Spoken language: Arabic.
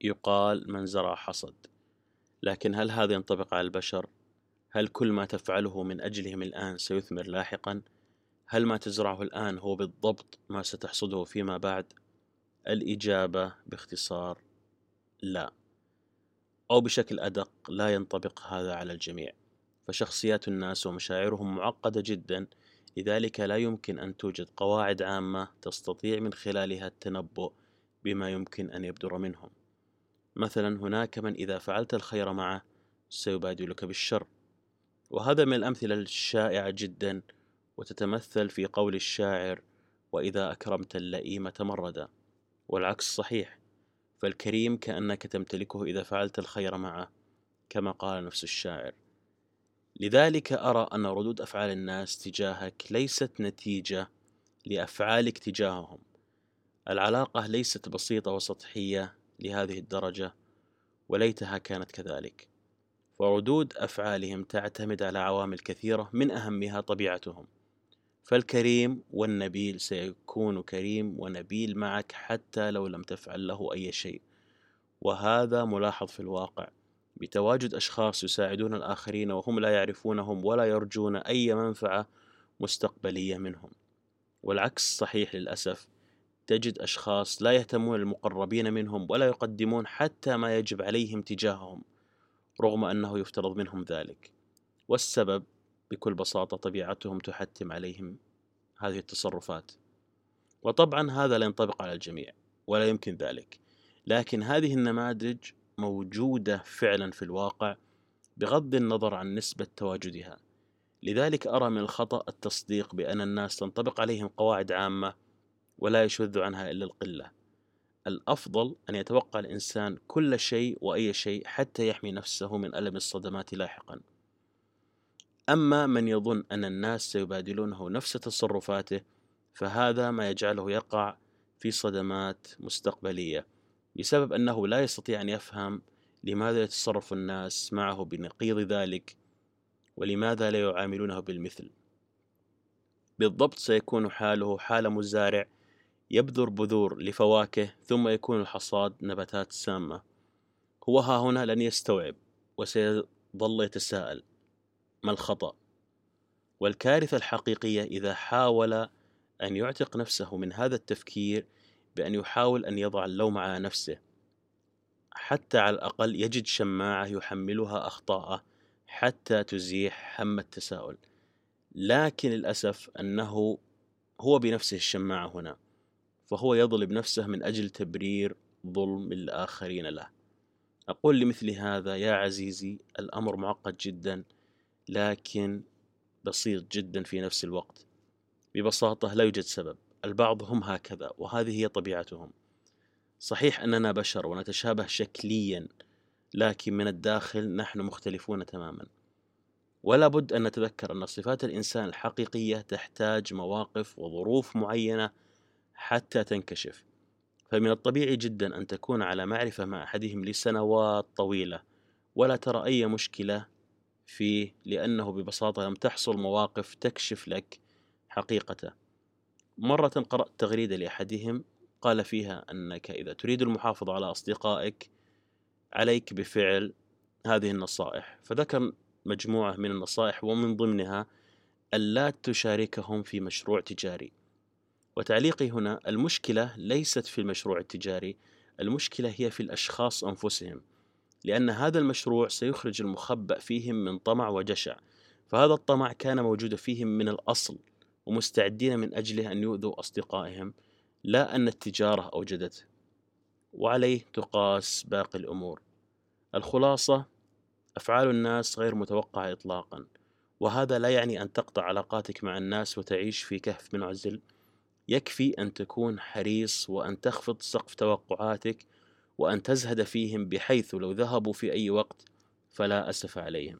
يقال من زرع حصد. لكن هل هذا ينطبق على البشر؟ هل كل ما تفعله من أجلهم الآن سيثمر لاحقا؟ هل ما تزرعه الآن هو بالضبط ما ستحصده فيما بعد؟ الإجابة باختصار لا. أو بشكل أدق لا ينطبق هذا على الجميع. فشخصيات الناس ومشاعرهم معقدة جدا لذلك لا يمكن أن توجد قواعد عامة تستطيع من خلالها التنبؤ بما يمكن أن يبدر منهم. مثلا هناك من إذا فعلت الخير معه سيبادلك بالشر. وهذا من الأمثلة الشائعة جدا وتتمثل في قول الشاعر وإذا أكرمت اللئيم تمردا والعكس صحيح فالكريم كأنك تمتلكه إذا فعلت الخير معه كما قال نفس الشاعر. لذلك أرى أن ردود أفعال الناس تجاهك ليست نتيجة لأفعالك تجاههم. العلاقة ليست بسيطة وسطحية لهذه الدرجة وليتها كانت كذلك. وردود أفعالهم تعتمد على عوامل كثيرة من أهمها طبيعتهم. فالكريم والنبيل سيكون كريم ونبيل معك حتى لو لم تفعل له أي شيء. وهذا ملاحظ في الواقع. بتواجد أشخاص يساعدون الآخرين وهم لا يعرفونهم ولا يرجون أي منفعة مستقبلية منهم. والعكس صحيح للأسف. تجد أشخاص لا يهتمون المقربين منهم ولا يقدمون حتى ما يجب عليهم تجاههم رغم أنه يفترض منهم ذلك. والسبب بكل بساطة طبيعتهم تحتم عليهم هذه التصرفات. وطبعا هذا لا ينطبق على الجميع ولا يمكن ذلك لكن هذه النماذج موجودة فعلا في الواقع بغض النظر عن نسبة تواجدها. لذلك أرى من الخطأ التصديق بأن الناس تنطبق عليهم قواعد عامة ولا يشذ عنها إلا القلة. الأفضل أن يتوقع الإنسان كل شيء وأي شيء حتى يحمي نفسه من ألم الصدمات لاحقا. أما من يظن أن الناس سيبادلونه نفس تصرفاته فهذا ما يجعله يقع في صدمات مستقبلية بسبب أنه لا يستطيع أن يفهم لماذا يتصرف الناس معه بنقيض ذلك ولماذا لا يعاملونه بالمثل. بالضبط سيكون حاله حال مزارع يبذر بذور لفواكه ثم يكون الحصاد نباتات سامة. هو ها هنا لن يستوعب وسيظل يتساءل ما الخطأ؟ والكارثة الحقيقية إذا حاول أن يعتق نفسه من هذا التفكير بأن يحاول أن يضع اللوم على نفسه. حتى على الأقل يجد شماعة يحملها أخطاءه حتى تزيح هم التساؤل. لكن للأسف أنه هو بنفسه الشماعة هنا. فهو يظلم نفسه من أجل تبرير ظلم الآخرين له. أقول لمثل هذا يا عزيزي الأمر معقد جدا لكن بسيط جدا في نفس الوقت. ببساطة لا يوجد سبب. البعض هم هكذا وهذه هي طبيعتهم. صحيح أننا بشر ونتشابه شكليا لكن من الداخل نحن مختلفون تماما. ولا بد أن نتذكر أن صفات الإنسان الحقيقية تحتاج مواقف وظروف معينة حتى تنكشف. فمن الطبيعي جدا أن تكون على معرفة مع أحدهم لسنوات طويلة ولا ترى أي مشكلة فيه لأنه ببساطة لم تحصل مواقف تكشف لك حقيقته. مرة قرأت تغريدة لأحدهم قال فيها أنك إذا تريد المحافظة على أصدقائك عليك بفعل هذه النصائح. فذكر مجموعة من النصائح ومن ضمنها ألا تشاركهم في مشروع تجاري. وتعليقي هنا المشكلة ليست في المشروع التجاري المشكلة هي في الأشخاص أنفسهم لأن هذا المشروع سيخرج المخبأ فيهم من طمع وجشع فهذا الطمع كان موجودا فيهم من الأصل ومستعدين من أجله أن يؤذوا أصدقائهم لا أن التجارة أوجدته. وعليه تقاس باقي الأمور. الخلاصة أفعال الناس غير متوقعة إطلاقا وهذا لا يعني أن تقطع علاقاتك مع الناس وتعيش في كهف منعزل يكفي أن تكون حريص وأن تخفض سقف توقعاتك وأن تزهد فيهم بحيث لو ذهبوا في أي وقت فلا أسف عليهم.